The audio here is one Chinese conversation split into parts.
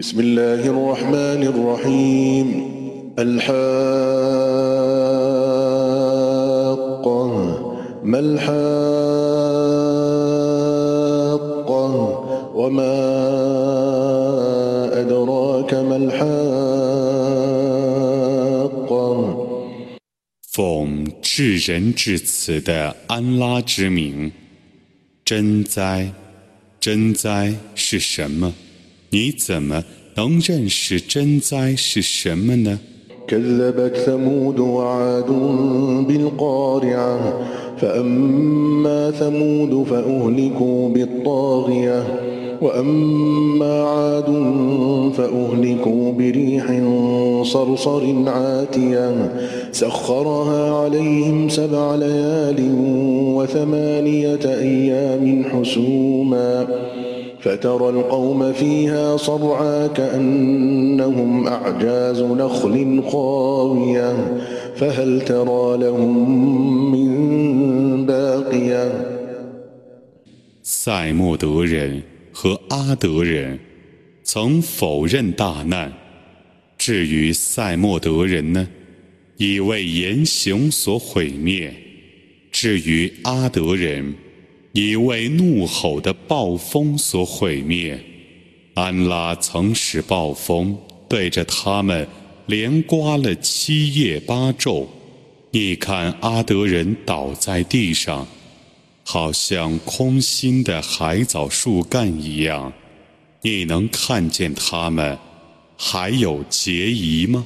بسم الله الرحمن الرحيم الحاقة ما الحاقة وما أدراك ما الحاقة 奉至仁至慈的安拉之名，真哉，真哉是什么？ 你怎么能认识真哉是什么呢？ كذبت ثمود وعاد بالقارعة فأما ثمود فأهلكوا بالطاغية وأما عاد فأهلكوا بريح صرصر عاتية سخرها عليهم سبع ليال وثمانية أيام حسوما فترى القوم فيها صرعى كأنهم أعجاز نخل خاوية فهل ترى لهم من باقية 塞莫德人和阿德人曾否认大难。至于塞莫德人呢，已为言行所毁灭；至于阿德人， 已为怒吼的暴风所毁灭。安拉曾使暴风对着他们连刮了七夜八昼。你看阿德人倒在地上。好像空心的海藻树干一样，你能看见他们还有结疑吗？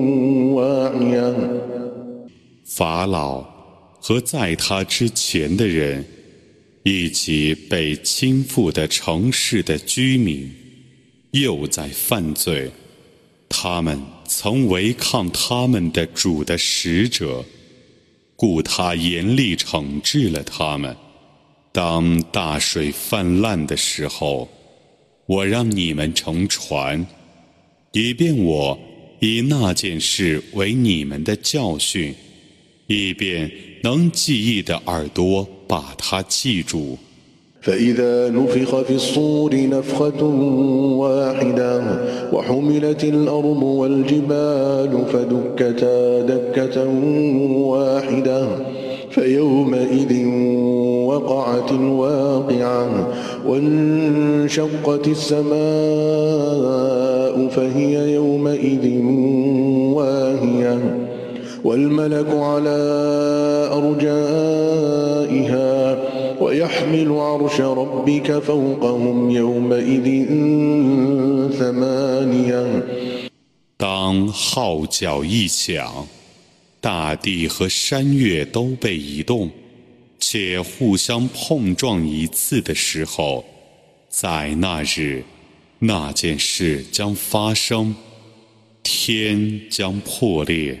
法老和在他之前的人，以及被倾覆的城市的居民，又在犯罪。他们曾违抗他们的主的使者，故他严厉惩治了他们。当大水泛滥的时候，我让你们乘船，以便我以那件事为你们的教训。以便能记忆的耳朵把它记住。 فإذا نفخ في الصور نفخة واحدة وحملت الأرض والجبال فدكتا دكة واحدة فيومئذ وقعت الواقعة وانشقت السماء فهي يومئذ واهية والملك على أرجائها ويحمل عرش ربك فوقهم يومئذ ثمانية 当号角一响，大地和山岳都被移动，且互相碰撞一次的时候，在那日，那件事将发生，天将破裂。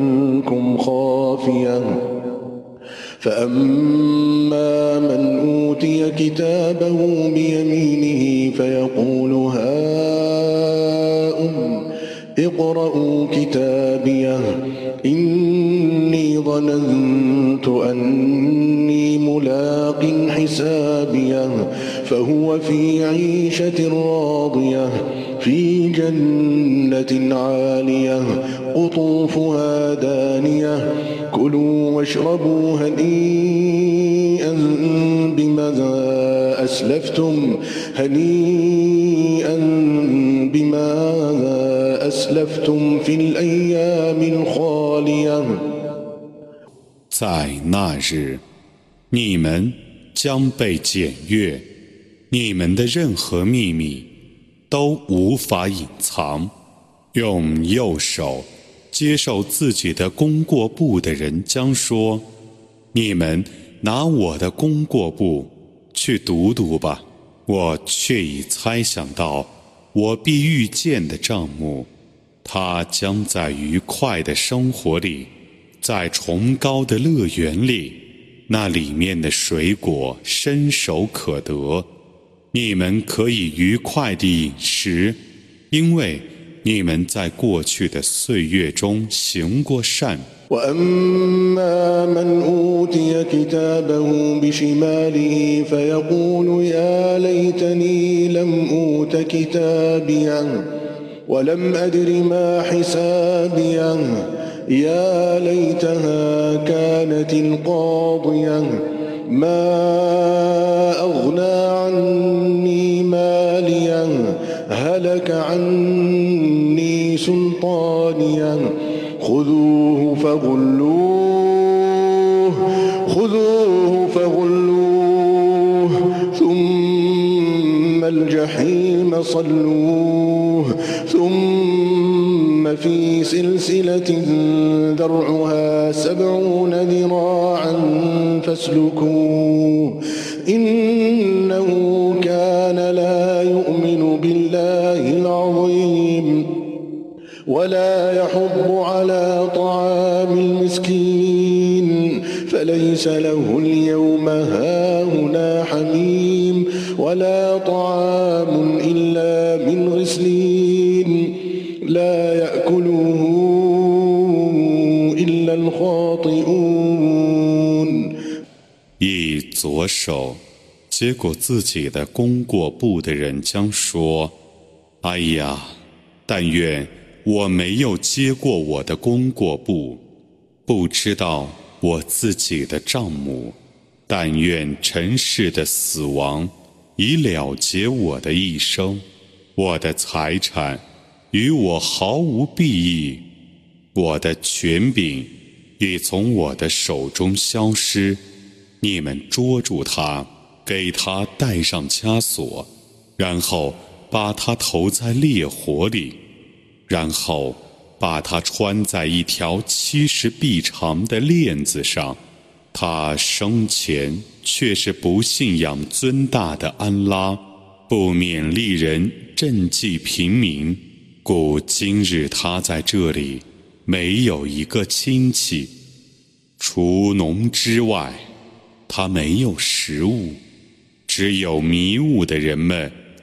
خافية فأما من أوتي كتابه بيمينه فيقول هاؤم اقرءوا كتابيه إني ظننت أني ملاق حسابيه فهو في عيشة راضية. في جنة عالية قطوفها دانية كلوا واشربوا هنيئا بما أسلفتم هنيئا بما أسلفتم في الأيام الخالية 在那日，你们将被检阅，你们的任何秘密 都无法隐藏。用右手接受自己的功过簿的人将说：“你们拿我的功过簿去读读吧。”我却已猜想到，我必遇见的账目，他将在愉快的生活里。在崇高的乐园里，那里面的水果伸手可得，你们可以愉快地饮食，因为你们在过去的岁月中行过善。يا ليتها كانت القاضية ما هلك عني سلطانيا. خذوه فغلوه خذوه فغلوه ثم الجحيم صلوه ثم في سلسلة ذرعها سبعون ذراعا فاسلكوه. إنه ولا يحض على طعام المسكين فليس له اليوم هاهنا حميم ولا طعام إلا من غسلين لا يأكله 以左手接过自己的功过簿的人将说：“哎呀，但愿 我没有接过我的功过簿，不知道我自己的账目。但愿尘世的死亡已了结我的一生，我的财产与我毫无裨益，我的权柄。”已从我的手中消失，你们捉住他，给他戴上枷锁，然后把他投在烈火里，然后把它穿在一条七十臂长的链子上。他生前却是不信仰尊大的安拉，不勉励人赈济平民，故今日他在这里。没有一个亲戚，除农之外，他没有食物，只有迷雾的人们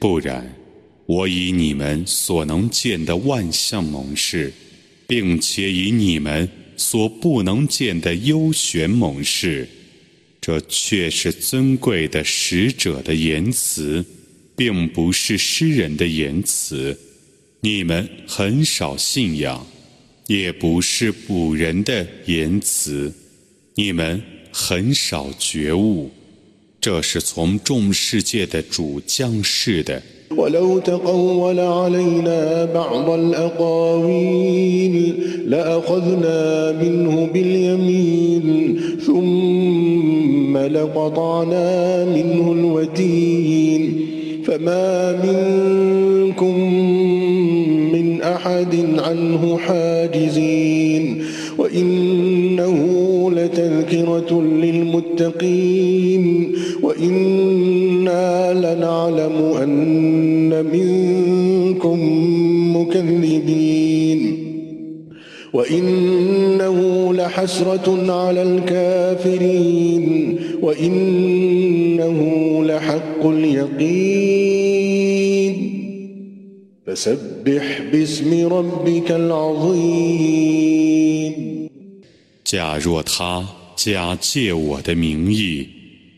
不然，我以你们所能见的万象猛士，并且以你们所不能见的幽玄猛士。这却是尊贵的使者的言辞，并不是诗人的言辞。你们很少信仰，也不是古人的言辞。你们很少觉悟，这是从众世界的主降世的。ولو تقول علينا بعض الأقاويل لأخذنا منه باليمين ثم لقطعنا منه الوتين فما منكم من أحد عنه حاجزين وإنه لتذكرة للمتقين وإنا لنعلم أن منكم مكذبين وإنه لحق لحسرة على الكافرين وإنه لحق اليقين فسبح باسم ربك العظيم 假若他 假借我的名义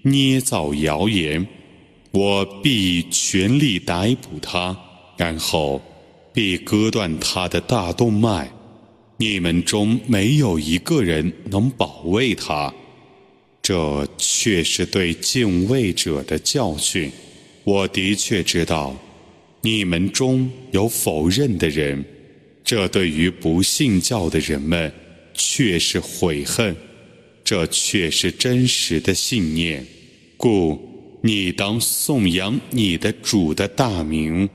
捏造谣言，我必全力逮捕他，然后必割断他的大动脉。你们中没有一个人能保卫他，这却是对敬畏者的教训。我的确知道，你们中有否认的人，这对于不信教的人们却是悔恨，这却是真实的信念。故你当颂扬你的主的大名。